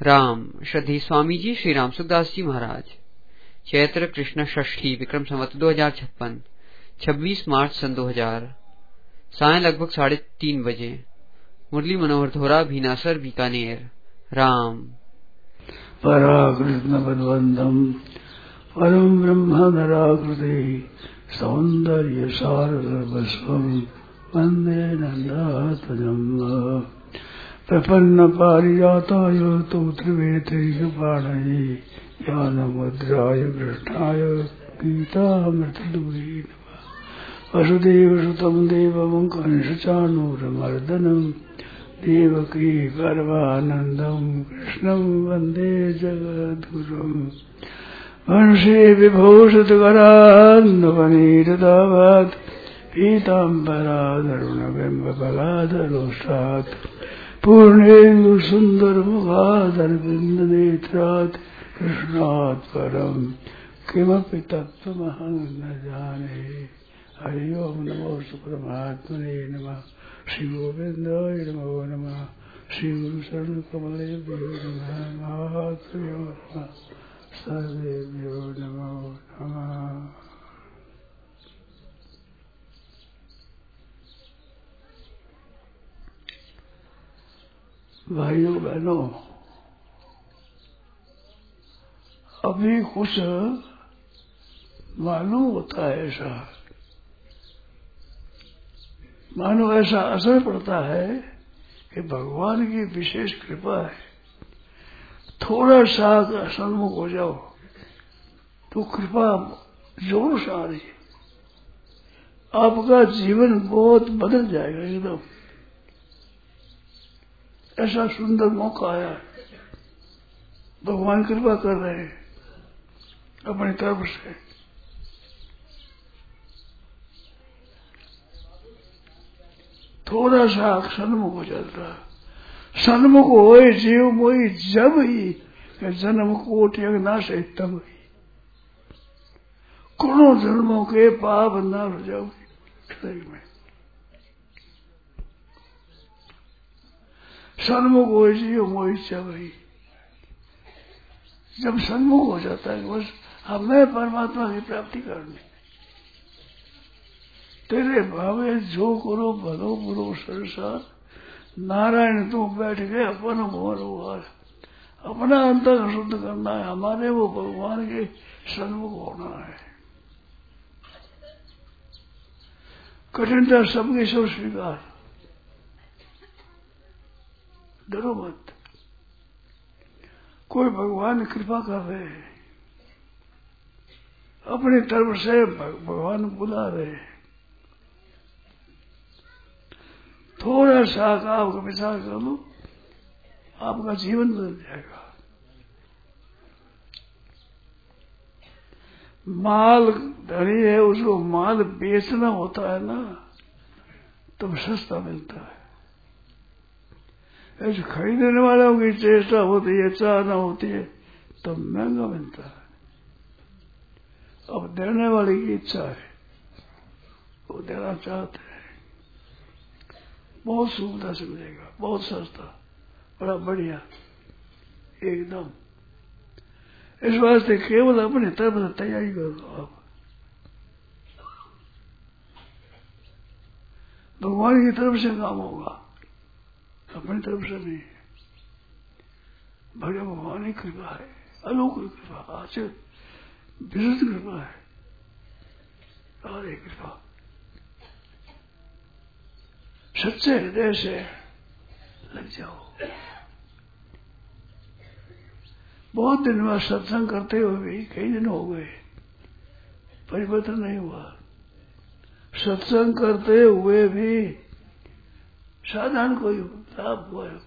राम, श्रद्धि स्वामी जी श्री राम सुखदास जी महाराज। चैत्र कृष्ण षष्ठी, विक्रम संवत, दो हज़ार छप्पन, छब्बीस मार्च सन दो हज़ार। साय लगभग साढ़े तीन बजे। मुरली मनोहर धोरा भीनासर बीकानेर। राम। पराकृष्ण पदबंधम परम ब्रह्म नराकृति सौंदर्य सार सर्वस्वम वंदे नंदातजम प्रपन्न पारिजाताय तो त्रिवेत्रपाणये ज्ञानमुद्राय कृष्णाय गीतामृतदूरे वसुदेवसुतं देवं कंसचाणूरमर्दनम् देवकी गर्वानन्दम् कृष्णं वंदे जगद्गुरुम् वंशे विभूषितकरान्नवनीरदावत् पीताम्बराधरुणबिम्बबलाधरोष्टात् पूर्णेन्दु सुन्दर मुखादरविन्द नेत्रात् कृष्णात् परम्। किमपि तत्त्वमहं न जाने। हरि ओम् नमो सुपरमात्मने नमः। श्रीगोविन्दाय नमो नमः। श्रीगुरुशरणकमलेभ्यो नमः। महात्म्यो नमः। सर्वेभ्यो नमो नमः। भाइयों, बहनों, अभी कुछ मालूम होता है ऐसा। मानो ऐसा असर पड़ता है कि भगवान की विशेष कृपा है। थोड़ा सा सन्मुख हो जाओ तो कृपा ज़ोर से आ रही है। आपका जीवन बहुत बदल जाएगा एकदम। ऐसा सुंदर मौका आया। भगवान कृपा कर रहे हैं। अपनी तरफ़ से। थोड़ा सा सन्मुख हो जाता सन्मुख हो जीव मोई, जब ही जन्म कोट ना से तब ही। करोड़ों जन्मों के पाप ना हो जाओ में। सन्मुख हो जीव मोह इच्छा वही जब सन्मुख हो जाता है, बस हमें परमात्मा की प्राप्ति करनी। तेरे भावे जो करो, भलो बुरो संसार नारायण, तू बैठ गए अपन मोहर उहार अपना अंतर शुद्ध करना है। हमारे वो भगवान के सन्मुख होना है। कठिनता सबके सब स्वीकार। डरो मत कोई भगवान कृपा कर रहे हैं। अपनी तरफ़ से भगवान बुला रहे हैं। थोड़ा सा आपका विचार कर लो, आपका जीवन बदल जाएगा। माल धनी है, उसको माल बेचना होता है ना, तब सस्ता मिलता है। ऐसे खरीदने वालों की चेष्टा होती है, चाहना होती है तो महँगा मिलता है। अब देने वाले की इच्छा है, वो देना चाहते हैं। बहुत सुविधा से मिलेगा, बहुत सस्ता, बड़ा बढ़िया, एकदम। इस वास्ते केवल अपने तरफ़ से तैयारी करो आप। भगवान की तरफ़ से काम होगा। अपनी तरफ़ से नहीं। भगवान भगवान की कृपा है अलौकिक कृपा आज विरुद्ध कृपा है अरे कृपा। सच्चे हृदय से लग जाओ। बहुत दिन बाद सत्संग करते हुए भी कई दिन हो गए, परिवर्तन नहीं हुआ। सत्संग करते हुए भी साधारण कोई लाभ हुआ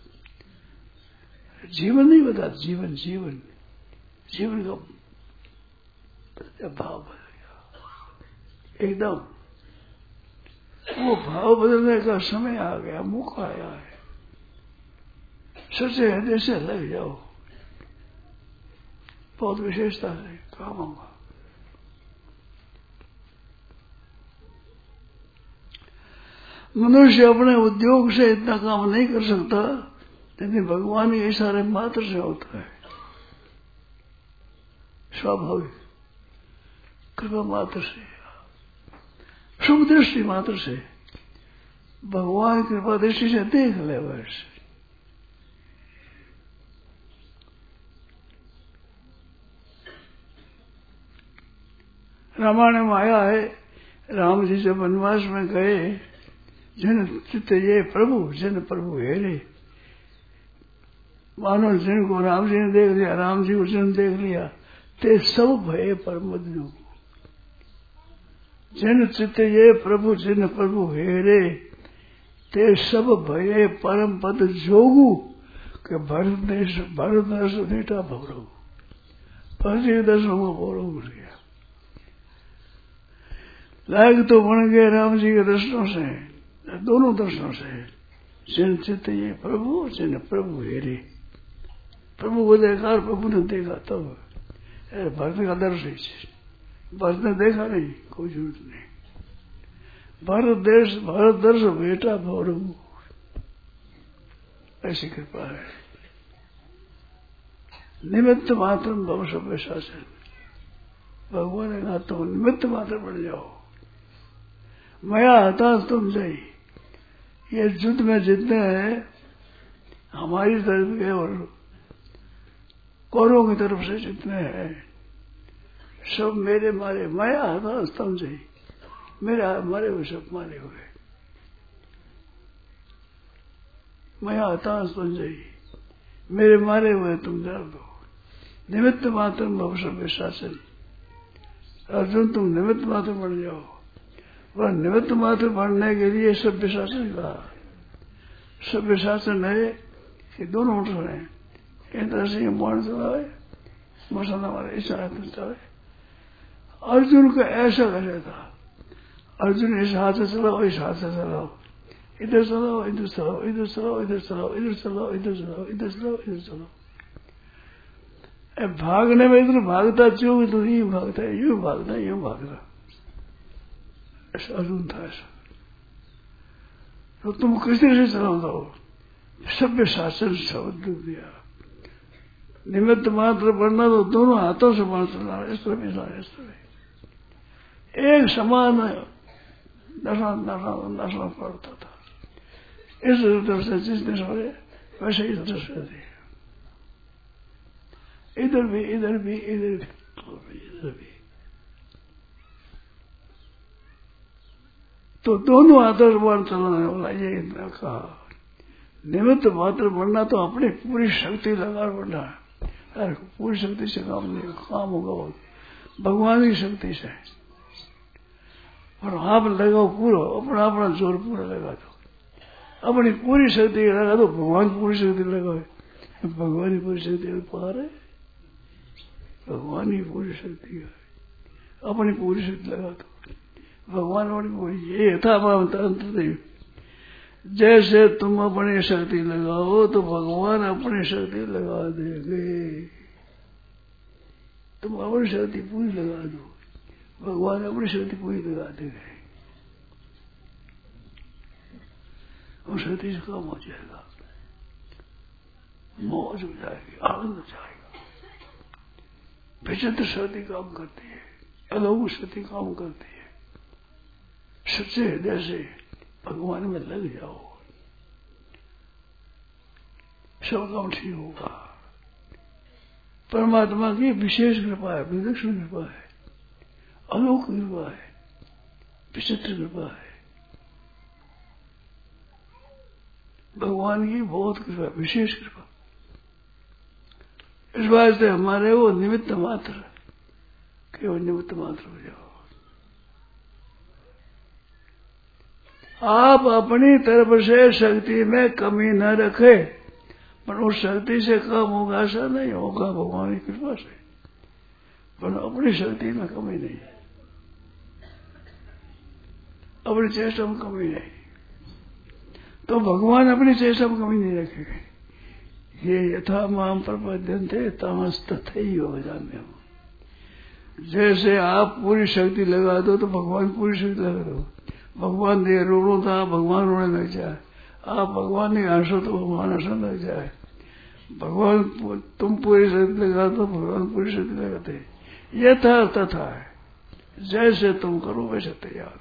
जीवन नहीं बता जीवन जीवन। जीवन का भाव बदल गया। एकदम। वो भाव बदलने का समय आ गया, मौका आया है। सच्चे हृदय से लग जाओ। बहुत विशेषता है, काम होगा। मनुष्य अपने उद्योग से इतना काम नहीं कर सकता लेकिन भगवान के इशारे मात्र से होता है। स्वाभाविक। कृपा मात्र से। शुभ दृष्टि मात्र से। भगवान कृपा दृष्टि से देख ले वैसे। रामायण में आया है, राम जी जब वनवास में गए। जन चित्त ये प्रभु जन प्रभु हेरे मानो जिनको राम जी ने देख लिया राम जी को जन देख लिया ते सब भय पर मदनु जन चित्त ये प्रभु जिन प्रभु हेरे ते सब भय परम पद जोगु के भरत देश भरत दर्श बेटा भवरो भरत दर्शन बोलो गया लायक तो बन गए राम जी के दर्शनों से दोनों दर्शनों से चित्त ये प्रभु, जिन प्रभु हेरे प्रभु को देखा और प्रभु ने देखा तब। भरत का दर्श भरत ने देखा नहीं, कोई ज़रूरत नहीं। भारत देश, भारत दर्श, बेटा भौरव ऐसी कृपा है। निमित्त मात्र भव सब शासन भगवान तुम निमित्त मात्र बन जाओ। मया हताश तुम जाई ये युद्ध में जितने हैं, हमारी तरफ़ के और कौरों की तरफ़ से जितने हैं, सब मेरे मारे मया हताश तुम जाई मेरे मारे हुए सब मारे हुए। मैं हताश बन जाई मेरे मारे हुए तुम डर दो। निमित्त मात्र भव सब शासन। अर्जुन, तुम निमित्त मात्र बन जाओ। वह निमित्त मात्र बनने के लिए सभ्य शासन का सभ्य शासन है कि दोनों उठो है। एक तरह से मौन चलावे मौसम हमारे इस हाथ में चलावे। अर्जुन का ऐसा करे था, अर्जुन इस हाथ से चलाओ, इस हाथ से चलाओ। इधर चलाओ इधर चलाओ इधर चलाओ इधर चलाओ इधर चलाओ इधर चलाओ इधर चलाओ इधर चलाओ। भागने में इधर भागता क्यों तो यूँ भागता है यूँ भागता यूँ भागता। ऐसा अर्जुन था ऐसा तो तुम तरह से चलाओ दो सभ्य शासन शब्द दिया निमित्त मात्र बढ़ना तो दोनों हाथों से बाढ़ चलना इस तरह भी इस तरह एक समान दर्शन दर्शन दर्शन पड़ता था इस तरफ़ से जिस दिन हो वैसे ही दृश्य थे इधर भी इधर भी इधर भी इधर भी तो दोनों आदर्श वर्ण चलाने वाला ये कहा निमित्त मात्र बनना तो अपनी पूरी शक्ति लगा बढ़ना है। अरे, पूरी शक्ति से काम नहीं, काम होगा भगवान की शक्ति से। और आप लगाओ पूरा, अपना अपना ज़ोर पूरा लगा दो। अपनी पूरी शक्ति लगा दो, भगवान पूरी शक्ति लगाओ। भगवान की पूरी शक्ति पार है। भगवान की पूरी शक्ति है। अपनी पूरी शक्ति लगा दो। भगवान अपनी पूरी ये था तंत्र जैसे तुम अपनी शक्ति लगाओ तो भगवान अपनी शक्ति लगा देंगे। तुम अपनी शक्ति पूरी लगा दो। भगवान अपनी शक्ति पूरी लगा देंगे। और शक्ति से काम हो जाएगा। मौज हो जाएगी, आनंद हो जाएगा। विचित्र शक्ति काम करती है अलग शक्ति काम करती है। सच्चे हृदय से भगवान में लग जाओ। सब काम ठीक होगा। परमात्मा की विशेष कृपा है, विलक्षण कृपा है। अलोक कृपा है, विचित्र कृपा है। भगवान की बहुत कृपा, विशेष कृपा। इस बात से हमारे वो निमित्त मात्र, केवल निमित्त मात्र हो जाओ। आप अपनी तरफ़ से शक्ति में कमी न रखे। पर उस शक्ति से कम होगा, ऐसा नहीं होगा, भगवान की कृपा से। पर अपनी शक्ति में कमी नहीं अपनी चेष्टा में कमी नहीं। तो भगवान अपनी चेष्टा में कमी नहीं रखेंगे। ये यथा माम थे तमस तथे ही हो जाने जैसे आप पूरी शक्ति लगा दो तो भगवान पूरी शक्ति लगा दो। भगवान दे रोड़ो था, भगवान रोने लग जाए। आप भगवान ने हंसो तो भगवान हंसन लग जाए। भगवान तुम पूरी शक्ति लगा तो भगवान पूरी शक्ति लगाते। ये था, तथा है जैसे तुम करो, वैसे तैयार।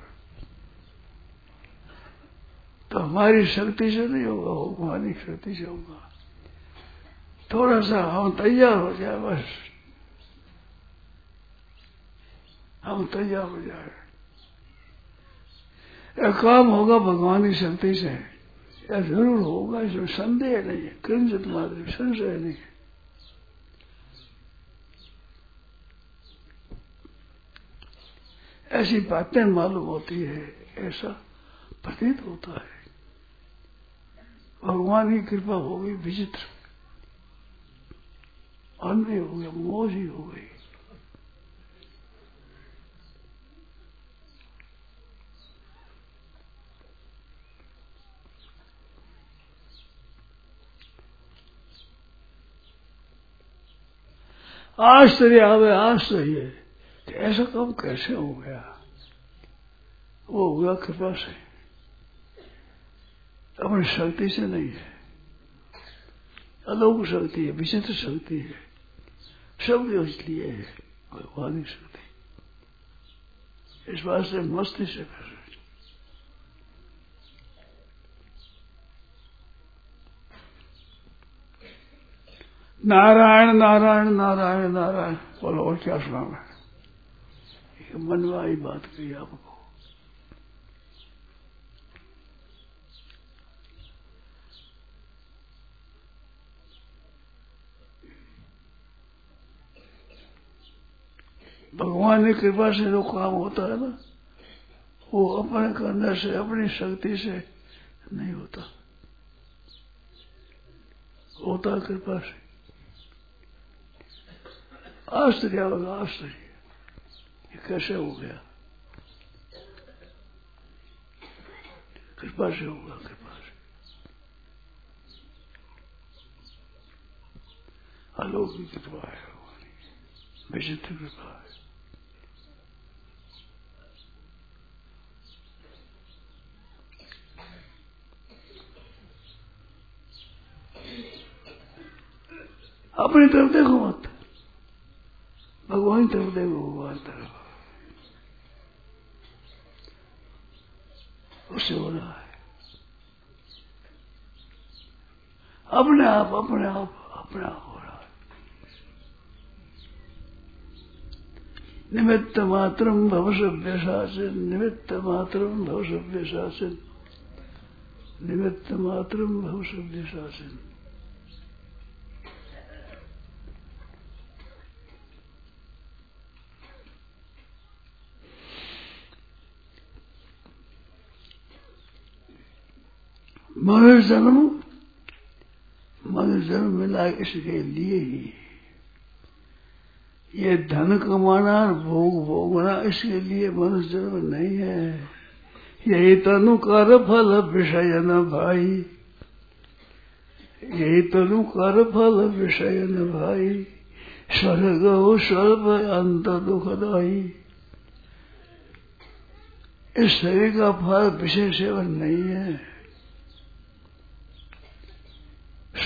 तो हमारी शक्ति से नहीं होगा, भगवान की शक्ति से होगा। थोड़ा सा हम तैयार हो जाए, बस। हम तैयार हो जाए। काम होगा भगवान की शक्ति से? या ज़रूर होगा? इसमें संदेह नहीं है। किंचित मात्र संशय नहीं है। ऐसी बातें मालूम होती है, ऐसा प्रतीत होता है। भगवान की कृपा हो गई विचित्र। अन्य हो गया मोज ही हो गई आश्चर्य आवे आश्चर्य। कि ऐसा काम कैसे हो गया? वो हुआ कृपा से। अपनी शक्ति से नहीं है। अलौक शक्ति है, विचित्र शक्ति है। सब इसलिए है, भगवान की शक्ति। इस बात से मस्ती से कर नारायण नारायण नारायण नारायण। बोलो, और क्या सुना मनवाई बात कही आपको। भगवान की कृपा से जो काम होता है ना, वो अपने करने से, अपनी शक्ति से नहीं होता। होता कृपा से। आश्चर्य होगा आश्चर्य कैसे हो गया कृपा से होगा कृपा से अलौकिक कृपा है विचित्र कृपा है अपनी तरफ़ देखो मत भगवान तरफ़ उससे हो रहा है। अपने आप अपने आप अपने आप हो रहा है। निमित्त मात्रम भव सभ्य शासन, निमित्त मात्रम भव सभ्य शासन, निमित्त मात्रम भव सभ्य शासन। मनुष्य जन्म मनुष्य जन्म मिला इसके लिए ही ये धन कमाना और भोग भोगना इसके लिए मनुष्य जन्म नहीं है। यही तनु कर फल विषय न भाई। यही तनु कर फल विषय न भाई। स्वर्ग स्वर्ग अंत दुखदाई इस शरीर का फल विषय सेवन नहीं है।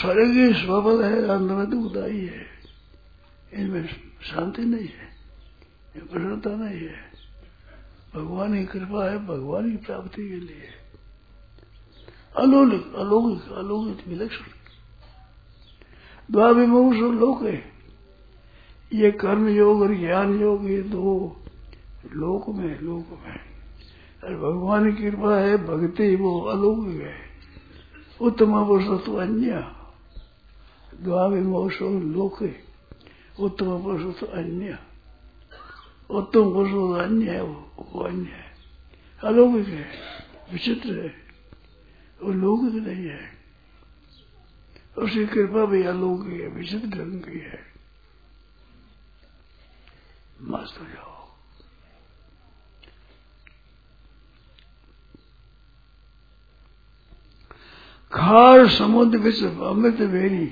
स्वर्ग स्वबल है अंत में दुखदाई है। इनमें शांति नहीं है प्रसन्नता नहीं है। भगवान की कृपा है, भगवान की प्राप्ति के लिए। अलौलिक अलौकिक अलौकिक विलक्षण। द्वाभिमुख लोक है। ये कर्म योग और ज्ञान योग, ये दो लोक में लोक में। और भगवान की कृपा है, भक्ति वो अलौकिक है। उत्तम पुरुष तो अन्य। द्वाभिमोषो लोक उत्तम पुरुष तो अन्य उत्तम पुरुष तो अन्य है वो, वो अन्य। है अलौकिक है विचित्र है वो लौकिक नहीं है। उसकी कृपा भी अलौकिक है विचित्र ढंग की है। मस्त हो जाओ खार समुद्र विश्व अमृत बेरी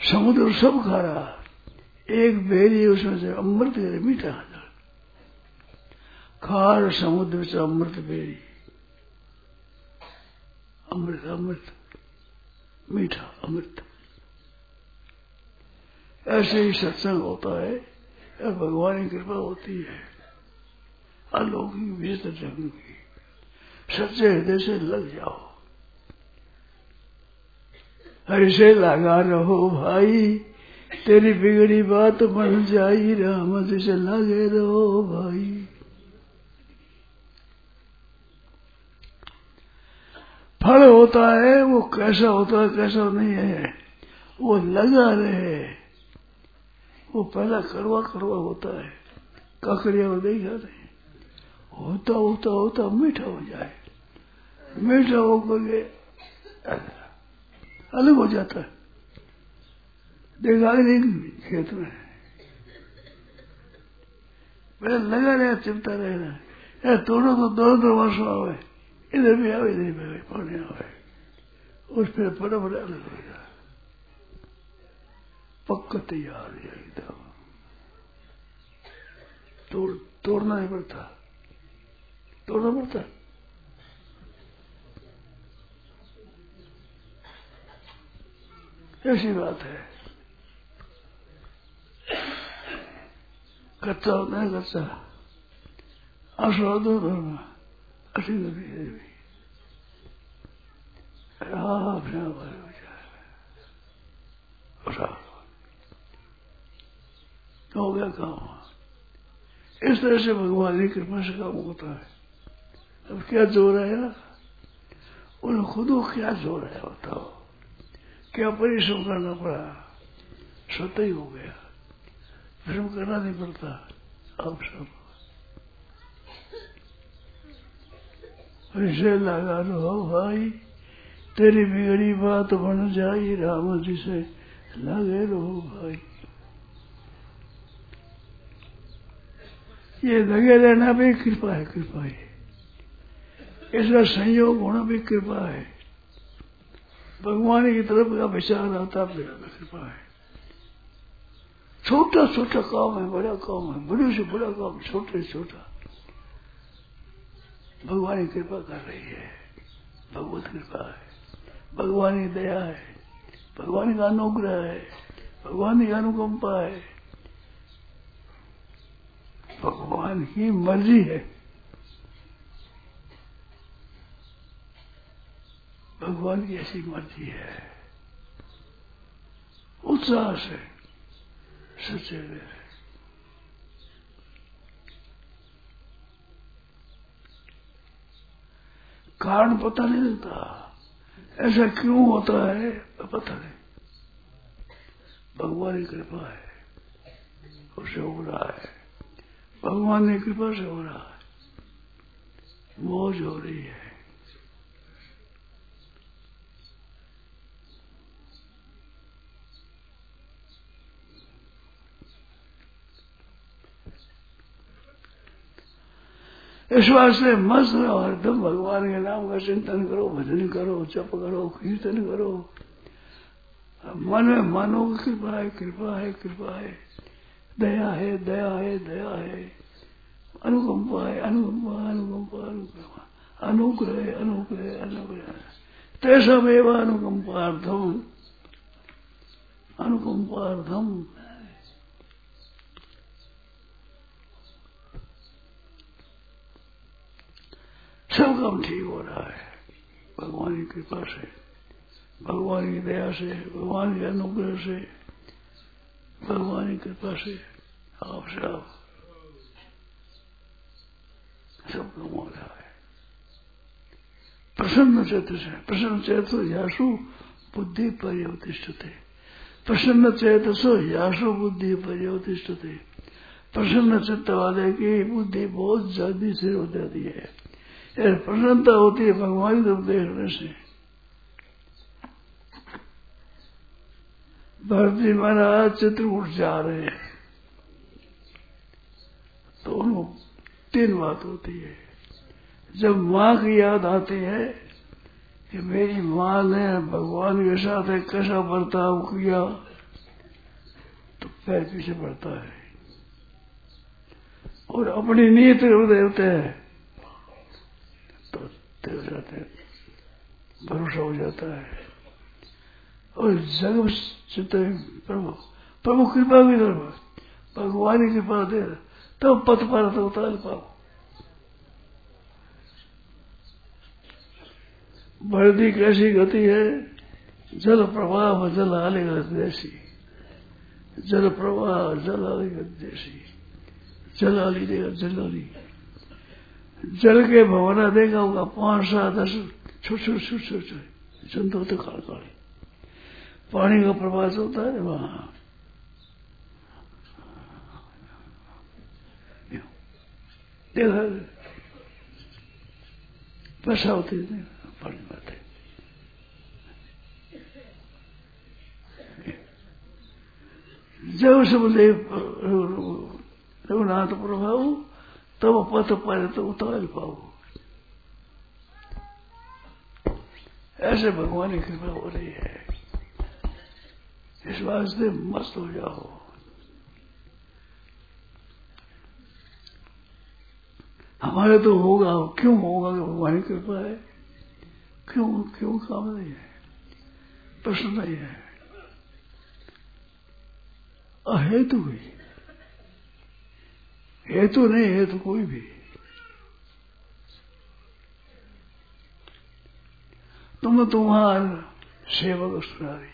समुद्र सब खा रहा। एक बेरी उसमें से अमृत मीठा खार समुद्र से अमृत बेरी। अमृत अमृत, मीठा अमृत। ऐसे ही सत्संग होता है और भगवान की कृपा होती है। अलौकिक विचित्र जन्म की। सच्चे हृदय से लग जाओ। ऐसे लगा रहो भाई। तेरी बिगड़ी बात बन जाई राम से लगे रहो भाई। फल होता है, वो कैसा होता है, कैसा नहीं है, वो लगा रहे। वो पहला करवा करवा होता है, काकड़िया वो नहीं जाते होता होता होता, मीठा हो जाए। मीठा होकर अलग हो जाता है। देखा नहीं खेत में पहले लगा रहे, चिंता चिपता रहना तोड़ो तो दो दो वर्ष आवे इधर भी आवे इधर भी आवे पानी आवे उस पर बड़ा बड़ा अलग हो जाए पक्का तैयार है एकदम। तोड़, तोड़ना नहीं पड़ता। तोड़ना पड़ता ऐसी बात है। कच्चा होता है कच्चा धर्म अच्छी लगी है। भी तो हो गया काम। इस तरह से भगवान की कृपा से काम होता है। अब क्या ज़ोर है उन्हें खुद क्या ज़ोर है बताओ। क्या परिश्रम करना पड़ा? स्वतः ही हो गया। परिश्रम करना नहीं पड़ता। अब सब। ऐसे लगा रहो भाई, तेरी बिगड़ी बात बन जाई राम जी से लगे रहो भाई। ये लगे रहना भी कृपा है कृपा है। इसका संयोग होना भी कृपा है। भगवान की तरफ़ का विचार आता कृपा है। छोटा छोटा काम है, बड़ा काम है बड़े से बड़ा काम छोटे से छोटा। भगवान की कृपा कर रही है। भगवत कृपा है। भगवान की दया है। भगवान का अनुग्रह है। भगवान की अनुकंपा है। भगवान की मर्ज़ी है। भगवान की ऐसी मर्ज़ी है। उत्साह से सच्चे कारण पता नहीं लगता ऐसा क्यों होता है, पता नहीं। भगवान की कृपा है, उसे हो रहा है। भगवान की कृपा से हो रहा है। मौज हो रही है। इस वास्ते मस्त रहो, हरदम भगवान के नाम का चिंतन करो, भजन करो, जप करो, कीर्तन करो। मन में मानो कृपा है कृपा है कृपा है। दया है दया है दया है। अनुकंपा है, अनुकंपा अनुकंपा अनुकंपा। अनुग्रह अनुग्रह अनुग्रह तेषमेव अनुकंपार्थम। अनुकंपार्थम। सब काम ठीक हो रहा है भगवान की कृपा से भगवान की दया से भगवान के अनुग्रह से भगवान की कृपा से आप से आप सब काम हो रहा है प्रसन्न चैत्र से प्रसन्न चैत्र यासु बुद्धि पर्यवतिष्ठते प्रसन्न चैत्र सो यासु बुद्धि पर्यवतिष्ठते प्रसन्न चित्त वाले की बुद्धि बहुत जल्दी से हो जाती है प्रसन्नता होती है, भगवान को देखने से। भरती महाराज चित्रकूट जा रहे हैं। दोनों तीन बात होती है। जब माँ की याद आती है कि मेरी माँ ने भगवान के साथ एक कैसा बर्ताव किया तो पैर पीछे बढ़ता है। और अपनी नीयत देते हैं। तो हो, जाते हैं। भरोसा हो जाता है। और जग चित्त प्रभु। प्रभु कृपा भी तरफ़ भगवान की कृपा दे तब पथ पर तो उतार पाओ। बढ़ती कैसी गति है? जल प्रवाह, जल आलेगत जैसी जल प्रवाह, जल आलेगत जैसी जल आली देगा जल आली जल के भवना देगा होगा पाँच सात दस छोटे छोटे छोटे छोटे जंतु होते काल काले पानी का प्रवास होता है वहाँ देखा पैसा होती है पानी में आते जब समझे रघुनाथ प्रभाव तब पथ पर तो उतार पाओ। ऐसे भगवान की कृपा हो रही है। इस वास्ते मस्त हो जाओ। हमारे तो होगा, क्यों होगा कि भगवान की कृपा है? क्यों क्यों काम नहीं है? प्रश्न नहीं है। अहेतु ही। हेतु नहीं है तो कोई भी। तुम तुम्हार सेवक सुनारी।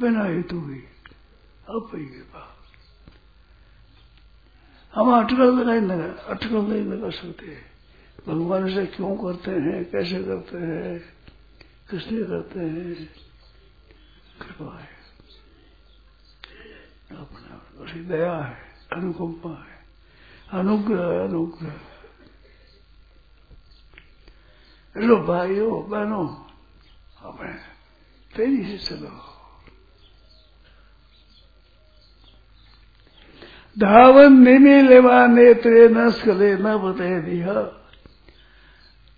बिना हेतु ही अब कृपा हम अटकल नहीं लगा, अटकल नहीं लगा सकते। भगवान से क्यों करते हैं, कैसे करते हैं, किसने करते हैं? कृपा है। अपना उसकी दया है अनुकंपा है अनुग्रह अनुग्रह लो भाइयों बहनों अपने तेज़ी से चलो धावन निमी लेवा नेत्रे न स्कले न बते दिया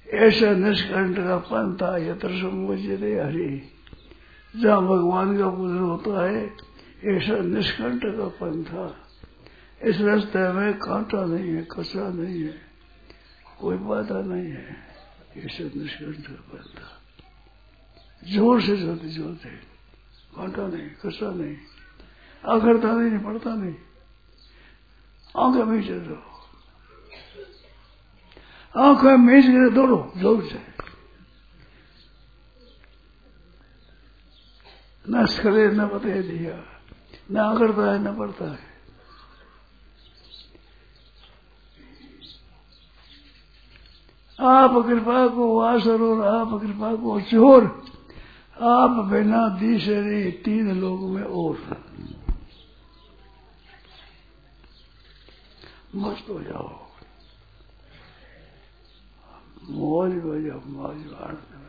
ऐसा निष्कंठ का पंथा यत्र समुचरे हरि जहाँ भगवान का पूजन होता है ऐसा निष्कंठ का पंथा। इस रास्ते में कांटा नहीं है, कचरा नहीं है, कोई बाधा नहीं है। ऐसा निष्कंठ का पंथा। ज़ोर से चलते चलते कांटा नहीं, कचरा नहीं। आखिरता नहीं, पड़ता नहीं। आँखें मीच दो आँखें मीच के दौड़ो, ज़ोर से। न स्खले न बते दिया। न है न पड़ता है। आप कृपा को वासर और आप कृपा को चोर, आप बिना तीसरे तीन लोग में और। मस्त हो जाओ। मौज बजाओ मौज आनंद में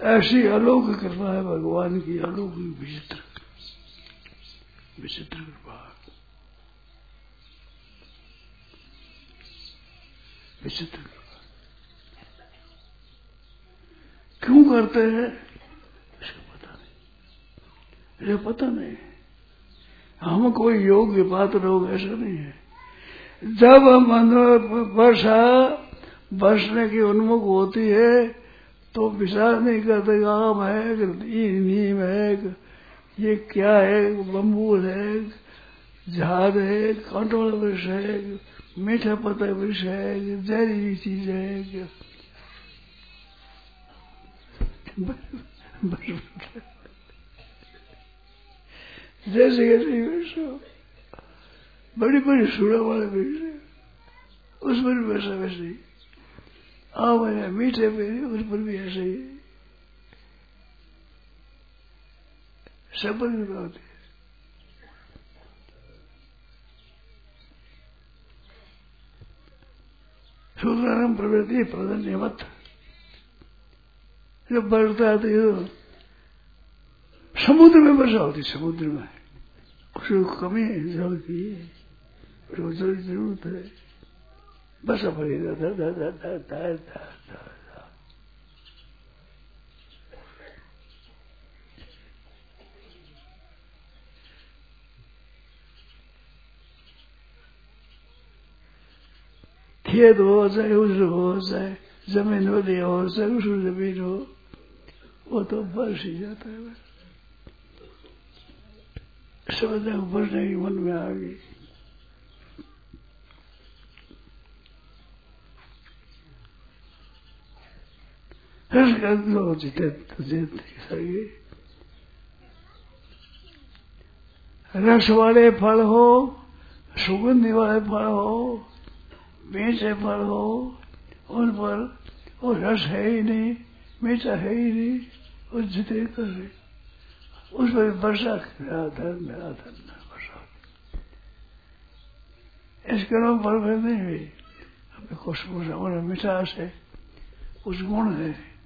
ऐसी अलौकिक कृपा है भगवान की अलौकिक विचित्र। विचित्र कृपा। विचित्र कृपा। क्यों करते हैं? इसको पता नहीं। ये पता नहीं। हम कोई योग्य पात्र लोग, ऐसा नहीं है। जब मन वर्षा बसने की उन्मुख होती है तो विचार नहीं करते आम है नीम है ये क्या है बम्बूल है झाड़ है कंट्रोल वृक्ष है, मीठा पत्ता वृक्ष है, जहरीली चीज़ है। जैसे जैसे वृक्ष बड़ी बड़ी सूढ़ा वाले वृक्ष उस पर भी वैसा वैसे ही। आओ मैंने मीठे पे उस पर भी ऐसे ही। सब पर भी होती है। सूत्रारम प्रवृत्ति प्रदन्य मत। जब बढ़ता है तो समुद्र में वर्षा होती, समुद्र में। उसको कमी है, जल की। जल की ज़रूरत है। बस अपने खेत हो जाए उज्र हो जाए, ज़मीन हो दिया हो जाए, उस ज़मीन हो वो तो बरस ही जाता है बस। समझ ऊपर नहीं मन में आ गई। रस वाले फल हो, सुगंधी वाले फल हो, मीठे फल हो, उन पर वो रस है ही नहीं, मीठा है ही नहीं, वो जिते कर उस पर वर्षा मेरा धन मेरा धन वर्षा इसके नाम पर नहीं हुई। हमें खुशबू से हमारा मिठास है कुछ गुण है।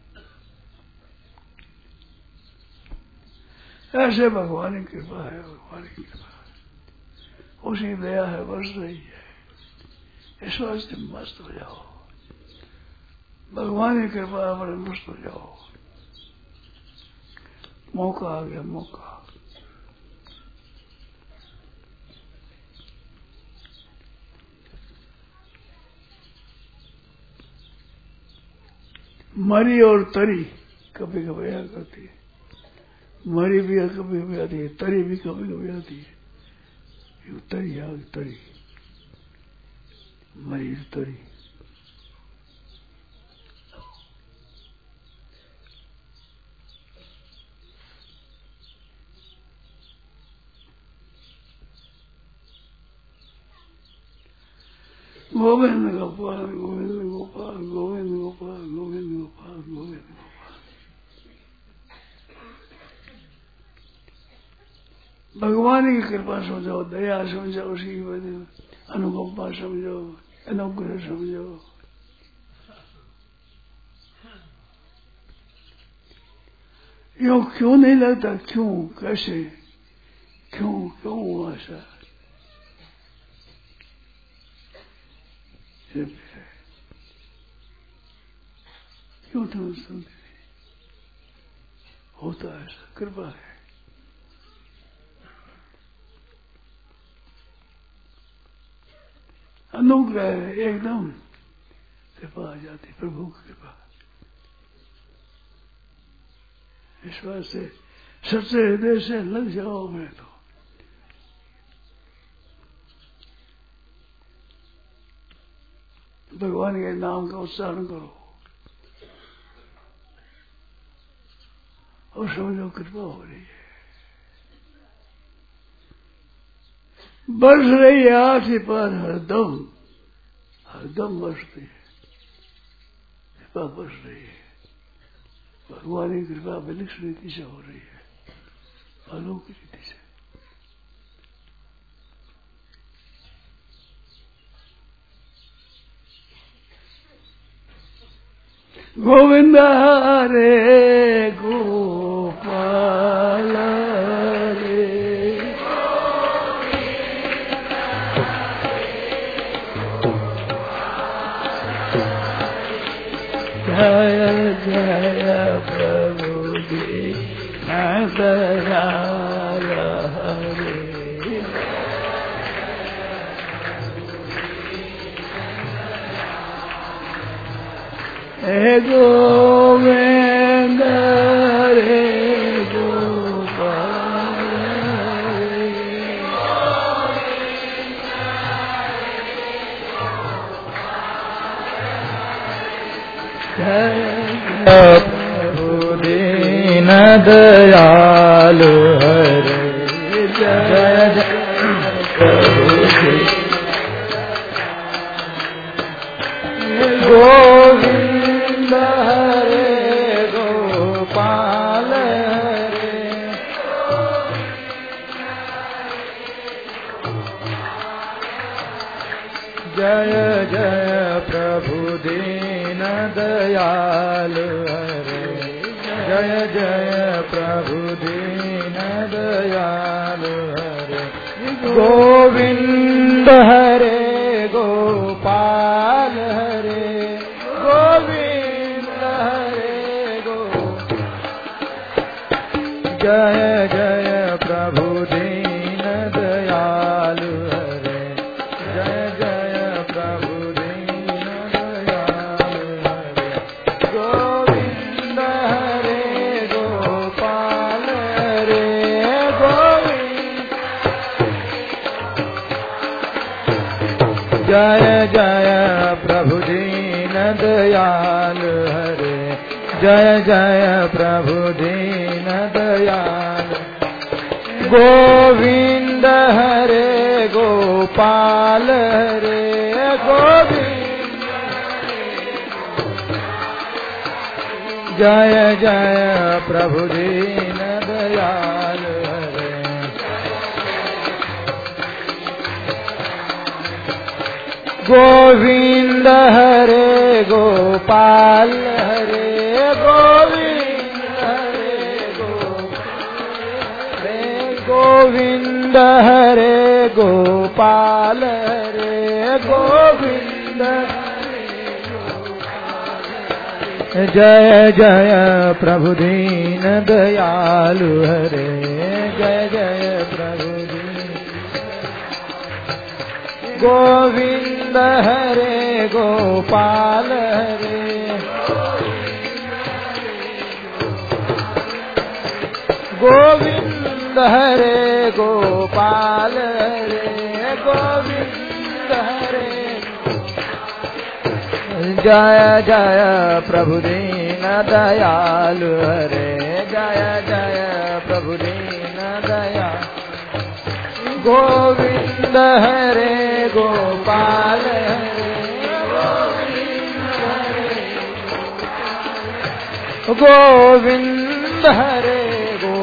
ऐसे भगवान की कृपा है, भगवान की कृपा उसी दया है बरस रही है। इस वास्ते मस्त हो जाओ। भगवान की कृपा है, बड़े मस्त हो जाओ। मौका आ गया, मौका। मरी और तरी कभी कभी आया करती है। मरी भी कभी कभी आती है तरी भी कभी कभी आती है तरी आ तरी मरी तरी गोविंद गोपाल गोविंद गोपाल गोविंद गोपाल गोविंद गोपाल गोविंद गोपाल भगवान की कृपा समझो, दया समझो वजह अनुकंपा समझो, अनुग्रह समझो। यो क्यों नहीं लगता? क्यों? कैसे? क्यों? क्यों हुआ ऐसा? क्यों तुम सुनते होता है कृपा है। अनुग्रह एकदम। कृपा आ जाती प्रभु की कृपा। बात से, सच्चे हृदय से लग जाओ मैं तो। भगवान के नाम का उच्चारण करो। और समझो कृपा हो रही है। बरस रही है आठ पर हरदम हरदम बरस रही है। कृपा बरस रही है। भगवान की कृपा विलिक्ष रीति से हो रही है। अलौकिक रीति से गोविंद हरे गोपाल। दयाल हरे जय जय जय जय प्रभु दीन दयाल हरे। जय जय प्रभु दीन दयाल हरे। गोविंद हरे, गोपाल हरे। गोविंद हरे, गो जय जय जय प्रभु दीन दयाल। गोविंद हरे गोपाल हरे, गोविंद जय जय प्रभु दीन दयाल हरे। गोविंद हरे गोपाल गोविंद हरे गोपाल हरे गोविंद जय जय प्रभु दीन दयालु हरे। जय जय प्रभु दीन। गोविंद हरे, गोपाल हरे। गोविंद हरे गोपाल हरे गोविंद हरे। जय जय प्रभु दीन दयालु हरे। जय जय प्रभु दीन दया गोविंद हरे, गोपाल हरे। गोविंद हरे।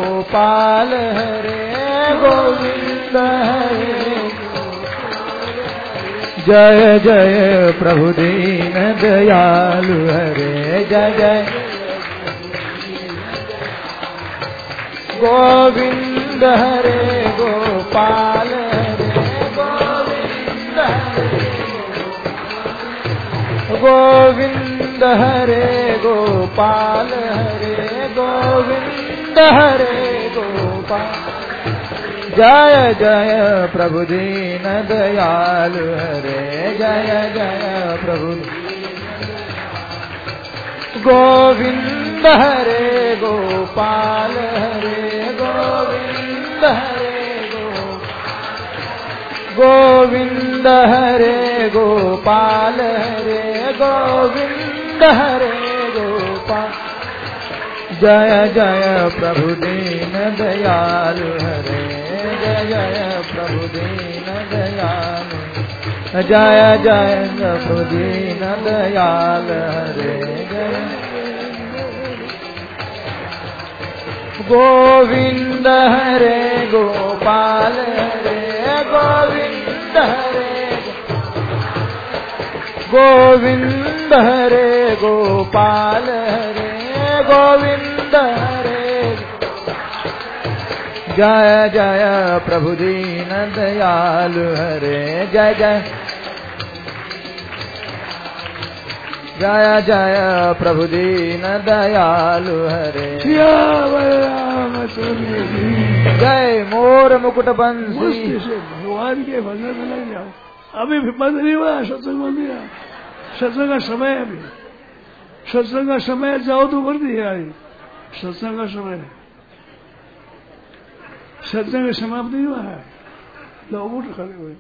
गोपाल हरे, गोविंद हरे। जय जय प्रभु दीन दयालु हरे, जय जय। गोविंद हरे, गोपाल गोविंद हरे, गोपाल हरे, गोविंद हरे गोपाल। जय जय प्रभु दीन दयालु हरे, जय जय प्रभु गोविंद हरे गोपाल, हरे गोविंद हरे गोविंद हरे गोपाल, हरे गोविंद हरे जय जय प्रभु दीन दयालु हरे। जय जय प्रभु दीन दयालु। जय जय प्रभु दीन दयाल हरे। जय गोविंद हरे, गोपाल हरे। गोविंद हरे। गोविंद हरे, गोपाल हरे। गोविंद हरे जय जय प्रभु दीन दयालु हरे। जय जय। जय जय प्रभु दीन दयालु हरे। जय मोर मुकुट बंसी। भगवान के भजन में जाओ अभी बंद नहीं हुआ बंद नहीं हुआ का समय अभी। सत्संग का समय जाओ तो कर दिया सत्संग का समय सत्संग समाप्त नहीं हुआ है लोग उठ खड़े हुए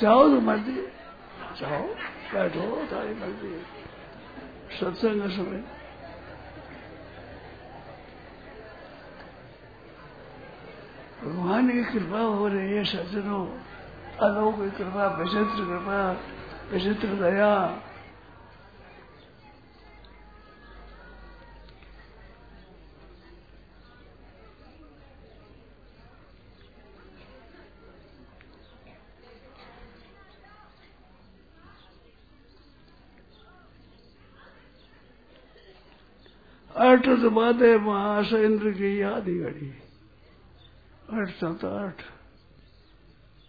जाओ तो मर्ज़ी जाओ बैठो तारी मर्ज़ी सत्संग का समय भगवान की कृपा हो रही है सज्जनों अलौकिक कृपा विचित्र कृपा विचित्र दया अठ बाधे महास इंद्र की आधी घड़ी। अठ सत, आठ।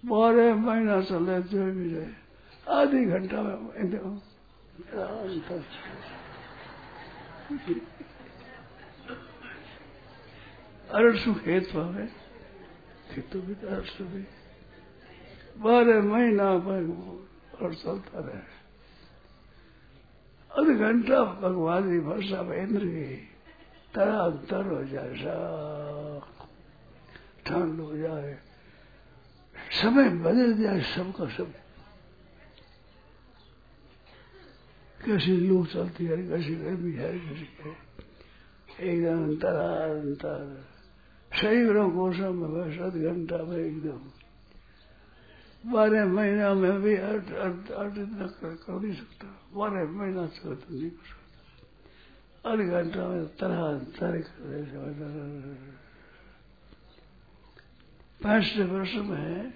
बारह महीना चले, जो भी रहे। आधी घंटा में अरसु खेत पावे खेतों भी अरसु भी बारह महीना पर और चलता रहे। आध घंटा भगवान की वर्षा में इंद्र की तरह तर हो जाए ठंड हो जाए समय बदल जाए सबका सब कैसी लू चलती है कैसी गर्मी है कैसी है एकदम अंतर अंतर शरीरों को समय सात घंटा में एकदम बारह महीना में भी आठ आठ इतना कर, कर नहीं सकता बारह महीना से तो नहीं कुछ आठ घंटा में तरह तरह पैंसठ वर्ष में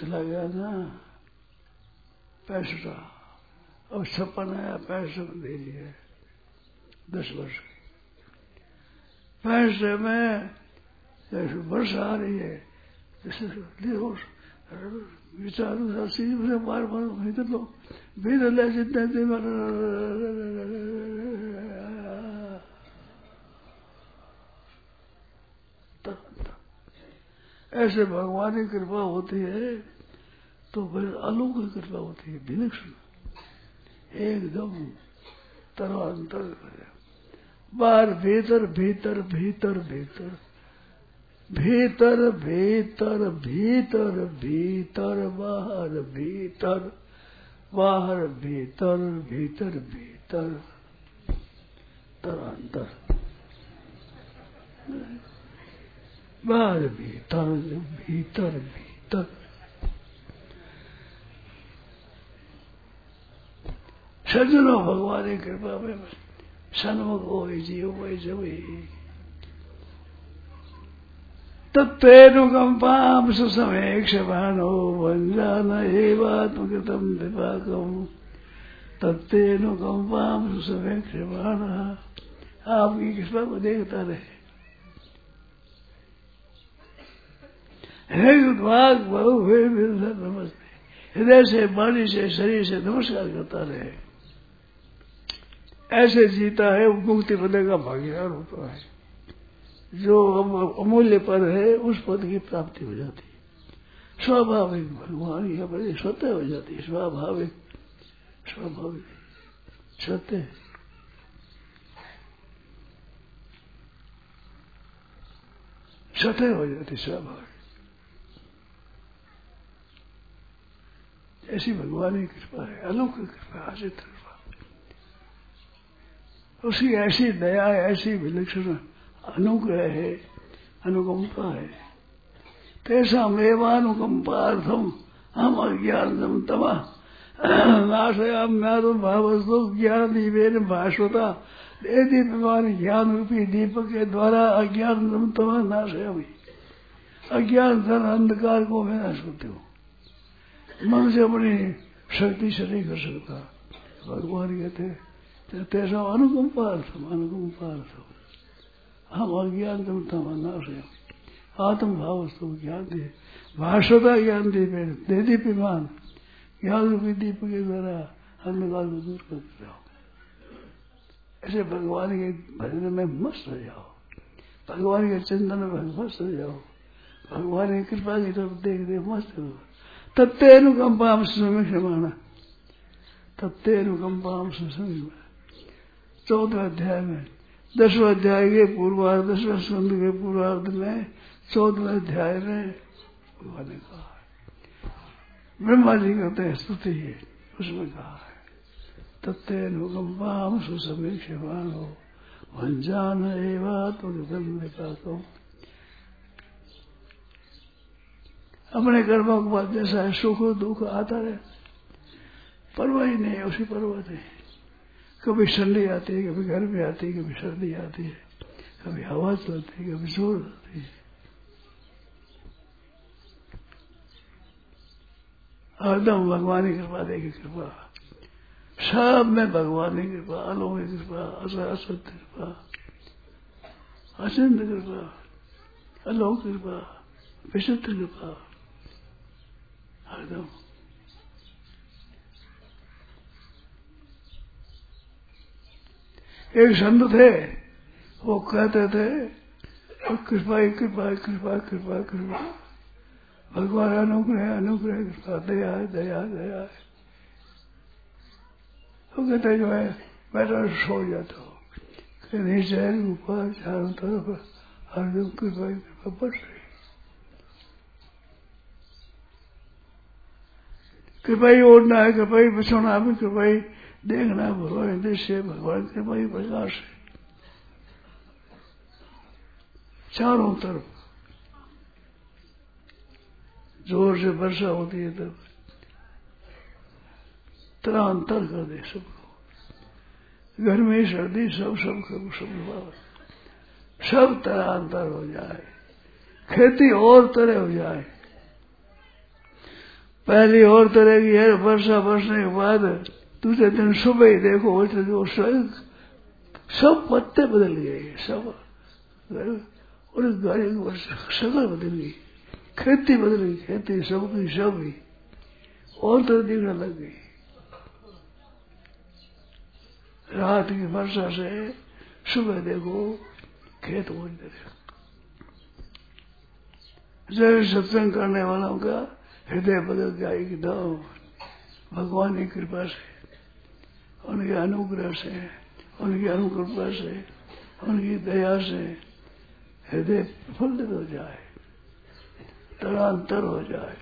चला गया ना पैंसठ अब छप्पन आया पैंसठ दे दिया। दस वर्ष। पैंसठ में, जैसे वर्ष आ रही है विचार सीधे बार बार भीतर लो जितने ऐसे भगवान की कृपा होती है तो फिर अलौकिक कृपा होती है, विलक्षण। एकदम तरवांतर बाहर भीतर भीतर भीतर भीतर। भीतर भीतर भीतर भीतर, बाहर भीतर। बाहर भीतर भीतर भीतर। तरांतर। बाहर भीतर भीतर भीतर। सज्जनों, भगवान की कृपा में सन्मुख हो जीव वैसे वही तत्तेनुकम्पां सुसमेक्षमाणो भञ्जान एवात्मकृतं विपाकम् आपकी कृपा को देखता रहे। नमस्ते। हृदय से वाणी से, शरीर से नमस्कार करता रहे। ऐसे जीता है, मुक्ति पदे का भागीदार होता है। जो अमूल्य पद है, उस पद की प्राप्ति हो जाती है। स्वाभाविक भगवान यह बड़े स्वतः हो जाती है। स्वाभाविक स्वाभाविक। सत्य सतह हो जाती स्वाभाविक। ऐसी भगवान की कृपा है, अलौकिक कृपा आचित कृपा। उसकी ऐसी दया, ऐसी विलक्षण अनुग्रह है, अनुकंपा है। तेसा मेवानुकंपार्थम हम अज्ञानम तमा नाशयाम्यादो भावस्तु ज्ञान दीपेन भास्वता दे दीपमान ज्ञान रूपी दीपक के द्वारा अज्ञान तमा नाशयामी। अज्ञान धन अंधकार को मैं नाश करती हूँ। मन से अपनी शक्ति से नहीं कर सकता। भगवान कहते तेसा अनुकंपार्थम अनुकंपार्थम हम अज्ञान तुम तमन्नाश आत्म भाव वस्तु ज्ञान दे। भाषता ज्ञान दे दे दीपिमान ज्ञान रूपी दीप के द्वारा अंधकार को दूर करते जाओ ऐसे भगवान के भजन में मस्त हो जाओ। भगवान के चिंतन में मस्त हो जाओ। भगवान की कृपा की तरफ़ देख देख मस्त हो तत्ते अनुकंपाम सुसमीक्षमाणा तत्ते अनुकंपाम सुसमीक्षमाणा चौदह अध्याय में दसवें अध्याय के पूर्वार्ध, दसवें स्कंद के पूर्वार्ध में चौदह अध्याय में भगवान ने कहा ब्रह्मा जी कहते हैं, स्तुति है। उसमें कहा है अनुकंपाम सुसमीक्षमान हो, भंजान एवा तो अपने कर्मों के बाद जैसा है, सुख दुख आता रहे परवाह ही नहीं, उसी पर्वत है कभी ठंडी आती है, कभी गर्मी आती है, कभी सर्दी आती है, कभी हवा चलती है, कभी ज़ोर आती है। हरदम भगवान की कृपा देगी कृपा। सब में भगवान की कृपा अलौकिक कृपा असत्य कृपा, अचिंत कृपा अलोक कृपा, विशुद्ध कृपा। हरदम एक संत थे, वो कहते थे कृपा कृपा कृपा कृपा कृपा। भगवान, अनुग्रह अनुग्रह, कृपा, दया दया दया। है वो कहते जो है बैठा सो जाता हो। नीचे ऊपर, चारों तरफ़ हरदम कृपा कृपा बढ़ रही कृपाई ओढ़ना है कृपाई बिछोना भी कृपाई देखना भगवान दृश्य भगवान कृपाई प्रकाश है चारों तरफ़। ज़ोर से वर्षा होती है तब। तरांतर कर दे सबको। गर्मी सर्दी, सब सब सब सब सब तरांतर हो जाए। खेती और तरह हो जाए। पहली और तरह की है, वर्षा बरसने के बाद दूसरे दिन सुबह ही देखो जो सब पत्ते बदल गए सब और गाड़ी की शक्ल बदल गई खेती बदल गई खेती सबकी सब ही और तरह दिखने लग गई रात की वर्षा से सुबह देखो खेत देखो जय सत्संग करने वालों का हृदय बदल गया एकदम भगवान की कृपा से उनके अनुग्रह से, उनकी अनुकृपा से, उनकी दया से हृदय प्रफुल्लित हो जाए, तरांतर हो जाए।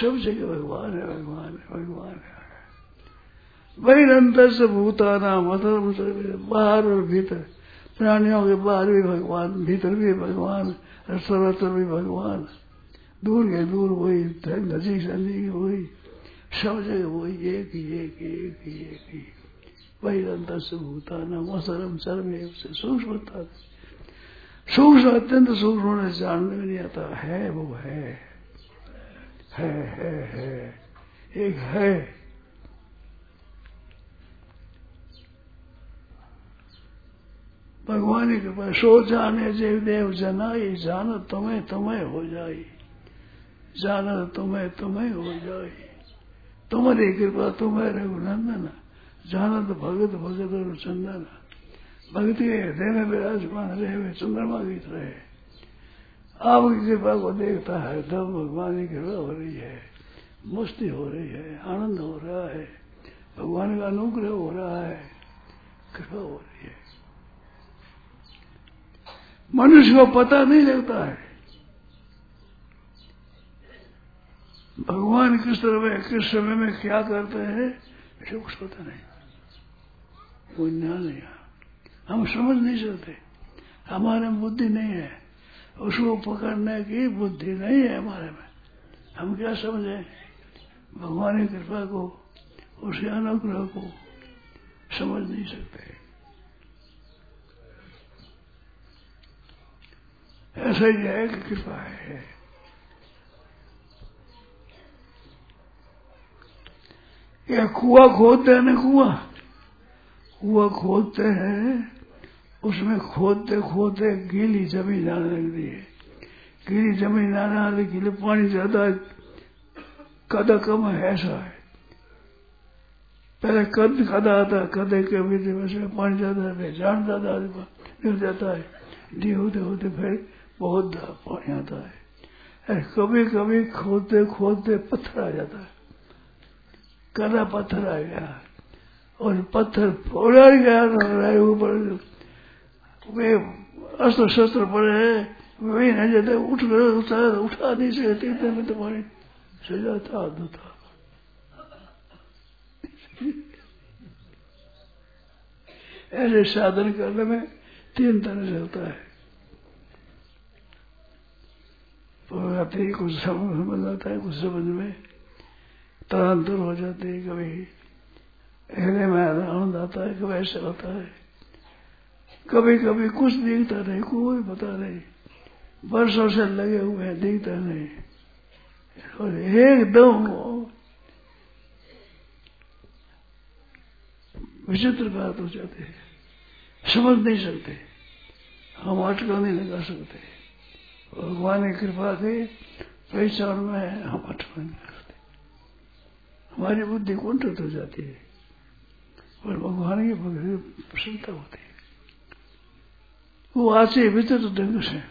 सब जगह भगवान है भगवान है भगवान है। बहिरंतर से भूताना मतलब बाहर और भीतर, प्राणियों के बाहर भी भगवान, भीतर भी भगवान सर्वत्र भी भगवान। दूर के दूर वही, नजीक से नजीक वही। जगह वही एक ही एक ही एक। ही एक ही वही अंतर से भूताना मसरम सर्व से सूक्ष्म सूक्ष्म, अत्यंत सूक्ष्म होने से जानने में नहीं आता। है वो, है। है है है। एक है। भगवान की कृपा सो जाने जीव देव जनाई, जान तुम्हें तुम्हें हो जाई। जान तुम्हें तुम्हें हो जाई। तुम्हारी कृपा तुम्हें रघुनंदन जानत भगत भगत चंदन। भक्ति हृदय में विराजमान रहे हुए चंद्रमा की तरह आपकी कृपा को देखता है, तब भगवान की कृपा हो रही है। मुस्ती हो रही है, आनंद हो रहा है। भगवान का अनुग्रह हो रहा है, कृपा हो रही है। मनुष्य को पता नहीं लगता है भगवान किस तरह में, किस समय में क्या करते हैं इसे कुछ पता नहीं। वो ज्ञान नहीं हम समझ नहीं सकते। हमारे में बुद्धि नहीं है। उसको पकड़ने की बुद्धि नहीं है हमारे में। हम क्या समझे? भगवान की कृपा को, उसके अनुग्रह को समझ नहीं सकते। ऐसा ही है कि कृपा है। या कुआ खोदते हैं ना कुआ? कुआ खोदते हैं, उसमें खोदते खोदते गीली ज़मीन आने लगती है। गीली ज़मीन आने वाले गीले पानी ज़्यादा कदा कम है, ऐसा है। पहले कद कदा आता है, कदे के भी में पानी ज़्यादा है जान ज़्यादा गिर जाता है। डी होते होते फिर बहुत पानी आता है। कभी कभी खोदते खोदते पत्थर आ जाता है। कदा पत्थर आ गया। और पत्थर फोड़ा गया ऊपर। वे अस्त्र शस्त्र पड़े हैं। वही नहीं जाते, उठ गए उठा उठा नहीं सकते इतने में तो पानी सजा था था। ऐसे साधन करने में तीन तरह से होता है। ही कुछ समझ समझ आता है, कुछ समझ में तरांतर हो जाते है कभी। हृदय में आनंद आता है, कभी ऐसा होता है। कभी कभी कुछ दिखता नहीं, कोई पता नहीं। वर्षों से लगे हुए हैं, दिखता नहीं। और एकदम विचित्र बात हो जाती है। समझ नहीं सकते। हम अटका नहीं लगा सकते। भगवान की कृपा से पहचान में हम अटका नहीं सकते। हमारी बुद्धि कुंठित हो जाती है और भगवान की भक्ति प्रसन्नता होती है। वो आते विचित्र ढंग से।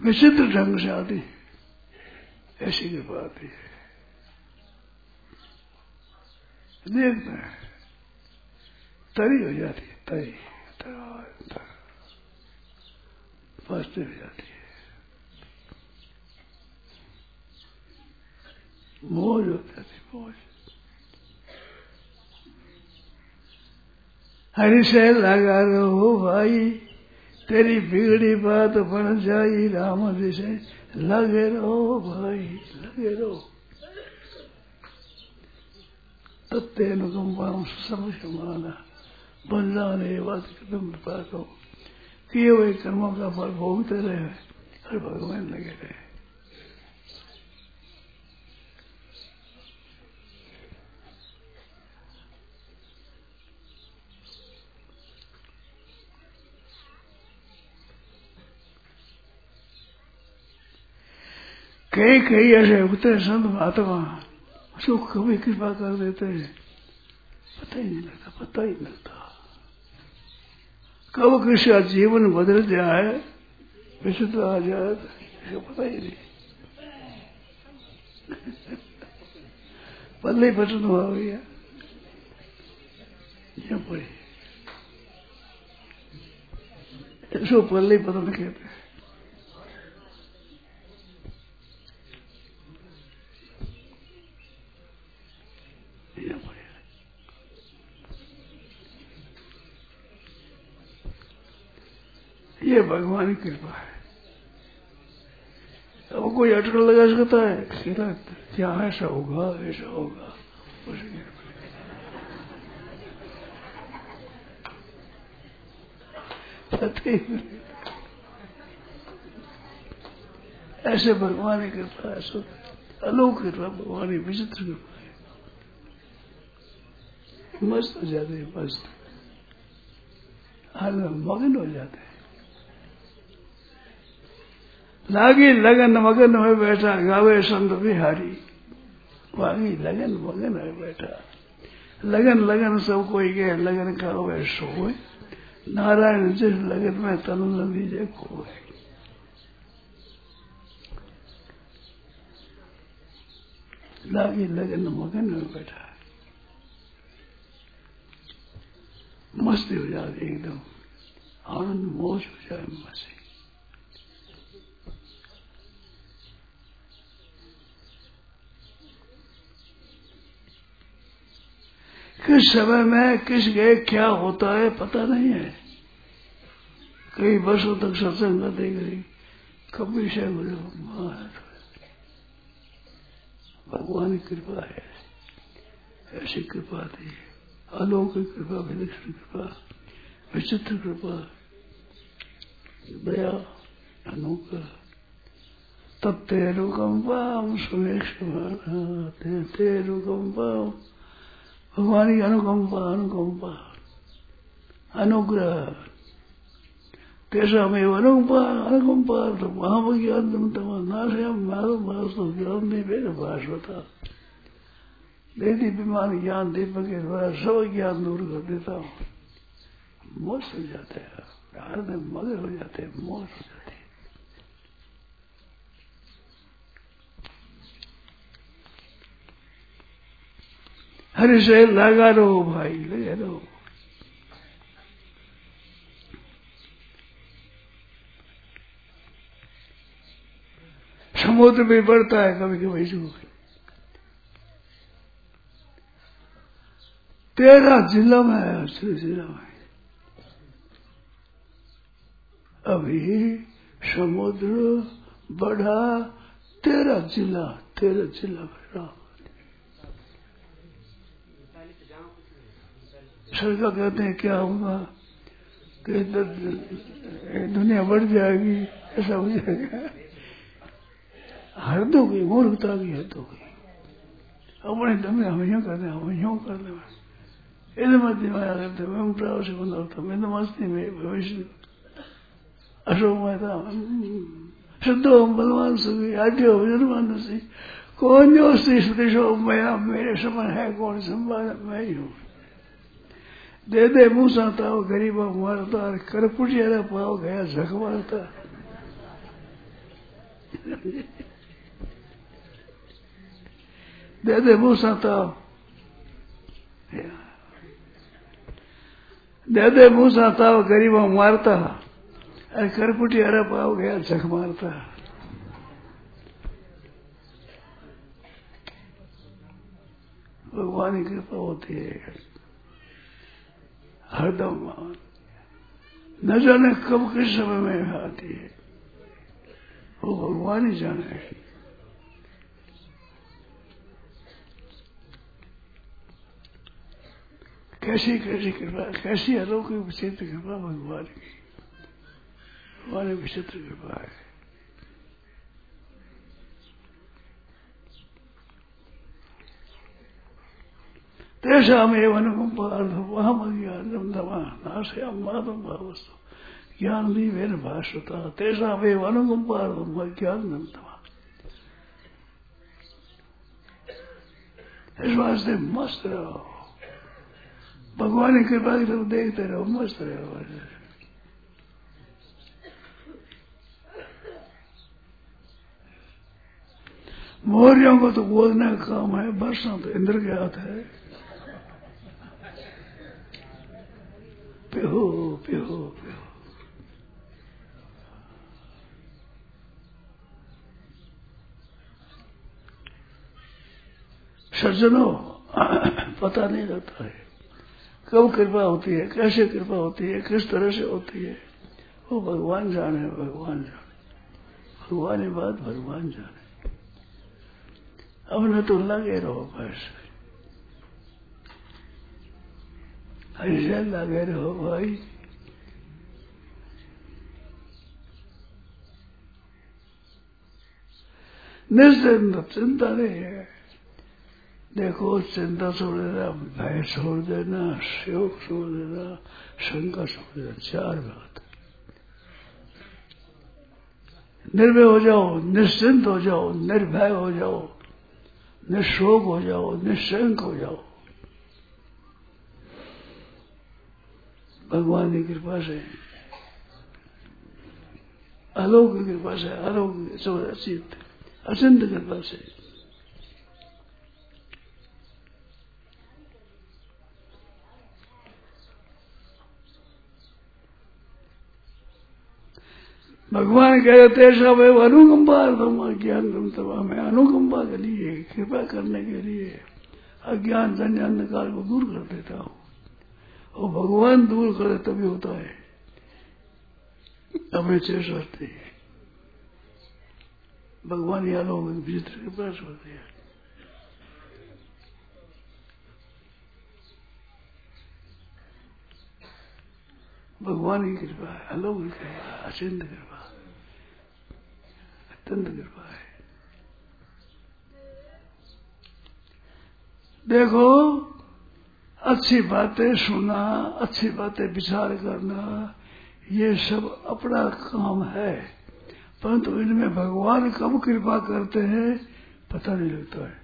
विचित्र ढंग से आती ऐसी कृपा आती है देखते हैं। तरी हो जाती है, तरी मस्ती हो जाती है। मौज हो जाती मौज हरि से लगा रहो भाई तेरी बिगड़ी बात बन जाई राम जी लगे रहो भाई लगे रहो अनुकंपा सब समाना बन जाने बात कदम पाको किए हुए कर्मों का फल भोगते रहे हर भगवान लगे रहे कई कई ऐसे उतरे संत महात्मा उसको कभी कृपा कर देते हैं। पता ही नहीं लगता, पता ही नहीं लगता। कब किसी का जीवन बदल जाए विशुद्ध आ जाए, इसको पता ही नहीं। पल्ले पसंद हुआ भैया। यहाँ पर इसको पल्ले पसंद कहते हैं। ये भगवान की कृपा है। अब कोई अटकल लगा सकता है? क्या ऐसा होगा ऐसा होगा। उसकी ऐसे भगवान की कृपा ऐसा अलोक कृपा, भगवान विचित्र कृपा। है मस्त हो जाते हैं, मस्त। मगन हो जाते हैं। लागी लगन मगन में बैठा, गावे संत बिहारी। वागी लगन मगन में बैठा। लगन लगन सब कोई गए लगन का वे सोए। नारायण जिस लगन में तन नदी जे खोए। लागी लगन मगन में बैठा। मस्ती हो जाती एकदम। आनंद मोज हो जाए मस्ती। किस समय में किस गए, क्या होता है, पता नहीं है। कई वर्षों तक सत्संग करते गई कभी से मुझे भगवान की कृपा है। ऐसी कृपा थी। अलौकिक कृपा, विलक्षण कृपा, विचित्र कृपा, दया अनुग्रह तब तेरुकम्पाम सुमेश तेरुकम्पाम भगवान की अनुकंपा अनुकंपा अनुग्रह। तेसा में अनुकंपा अनुकंपा तो महाभज्ञान नाशयाम मारो मारो तो ज्ञान नहीं मेरे भाष देती बीमार ज्ञान दीपक के द्वारा सब ज्ञान दूर कर देता हूँ मस्त हो जाते हैं आनंद मगर हो जाते हैं मौज हो जाते हैं हरि से लगा रहो भाई लगे रहो समुद्र भी बढ़ता है कभी कभी जो तेरह जिला में है श्री जिला में अभी समुद्र बढ़ा तेरह जिला तेरह जिला बढ़ा। सरकार कहते हैं, क्या होगा कि दुनिया बढ़ जाएगी, ऐसा हो जाएगा। हद हो गई, मूर्खता की हद हो गई। अपने दम हम यूँ करते हम यूँ कर ले इधर मध्य में करते मैं प्राव से बंदा होता मैं भविष्य अशोक मेहता शुद्धो बलवान सुखी आड्यो निर्माण से कौन जो श्री सुदेशो मैं मेरे समान है कौन संभाल मैं ही हूँ दे दे मूसा ताव गरीबा मारता कर पुटियारा पाव गया झक मारता दे दे मूसा ताव दे मूसा ताव गरीबा मारता। अरे कर पुटियारा पाव गया झक मारता। भगवान की कृपा होती है। हरदम न जाने कब किस समय में आती है। वो भगवान ही जाने। कैसी कैसी कृपा, कैसी अलौकिक विचित्र कृपा भगवान की? भगवान विचित्र कृपा है। तेषामेव अनुकम्पार्थम अज्ञानम दमा नाशयाम मातम भावस्तु। वेन भाषता तेषामेव अनुकम्पार्थम अज्ञानम दमा इस वास्ते मस्त रहो भगवान की कृपा तरफ़ देखते रहो, मस्त रहो मौर्यों को तो बोलने का काम है, वर्षा तो इंद्र के हाथ है। पिहो पिहो पिहो। सज्जनों, पता नहीं रहता है। कब कृपा होती है? कैसे कृपा होती है? किस तरह से होती है? वो भगवान जाने भगवान जाने। भगवान ही बात भगवान जाने। अब न तो लगे रहो बस। ऐसे लगे रहो भाई। निश्चिंत, चिंता नहीं है। देखो, चिंता छोड़ देना भय छोड़ देना शोक छोड़ देना शंका छोड़ देना चार बात। निर्भय हो जाओ, निश्चिंत हो जाओ, निर्भय हो जाओ, निशोक हो जाओ, निशंक हो जाओ। भगवान की कृपा से, अलौकिक कृपा से अलोक अचिंत अचिंत कृपा से। भगवान कह रहे तेजा वे अनुकंपा अज्ञान गमतवा में। अनुकंपा के लिए, कृपा करने के लिए अज्ञान जन्य अंधकार को दूर कर देता हूँ। और भगवान दूर करे तभी होता है। हमें चेष होती है। भगवान या लोग विचित्र कृपा से होती है। भगवान की कृपा है, अलौकिक कृपा अचिंत कृपा अत्यंत कृपा है। देखो, अच्छी बातें सुनना, अच्छी बातें विचार करना, ये सब अपना काम है। परंतु इनमें भगवान कब कृपा करते हैं, पता नहीं लगता है।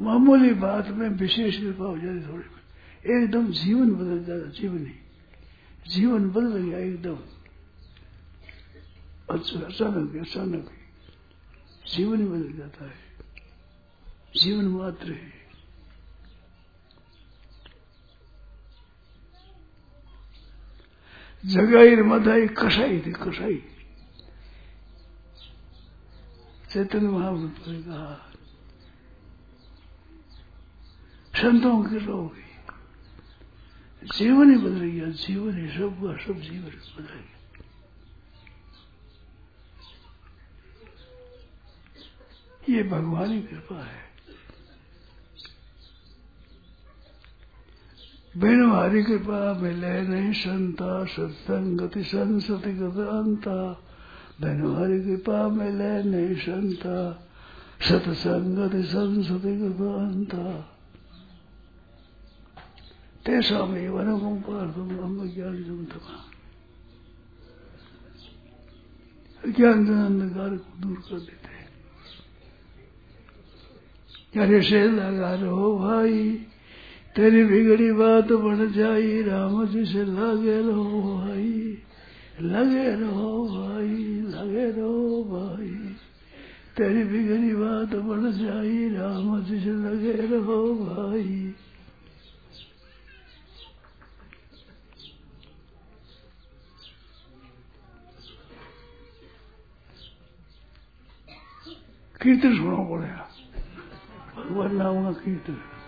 मामूली बात में विशेष कृपा हो जाती थोड़ी। एकदम जीवन बदल जाता, जीवन। ही जीवन बदल गया एकदम। अचानक अचानक जीवन ही बदल जाता है। जीवन मात्र है। जगाई मदाई कसाई थी, कसाई। चैतन्य महाप्रभु ने कहा, संतों की रोगी जीवन ही बदल गया, जीवन ही सब हुआ सब जीवन बदल गया। ये भगवान की कृपा है। बिन हरि कृपा मिले नहीं संता, सत्संगति संसति गंता बिन हरि कृपा मिले नहीं संता, सत्संगति संसति गंता तेषामेव अनुकंपार्थम ब्रह्म ज्ञान जम जमतमा ज्ञान अंधकार को दूर कर देते अरे से लगा रहो भाई तेरी बिगड़ी बात बढ़ जाई राम जी से लगे रहो भाई लगे रहो भाई लगे रहो भाई तेरी बिगड़ी बात बढ़ जाई राम जी से लगे रहो भाई कीर्तन सुना पड़ेगा भगवान नाम का कीर्तन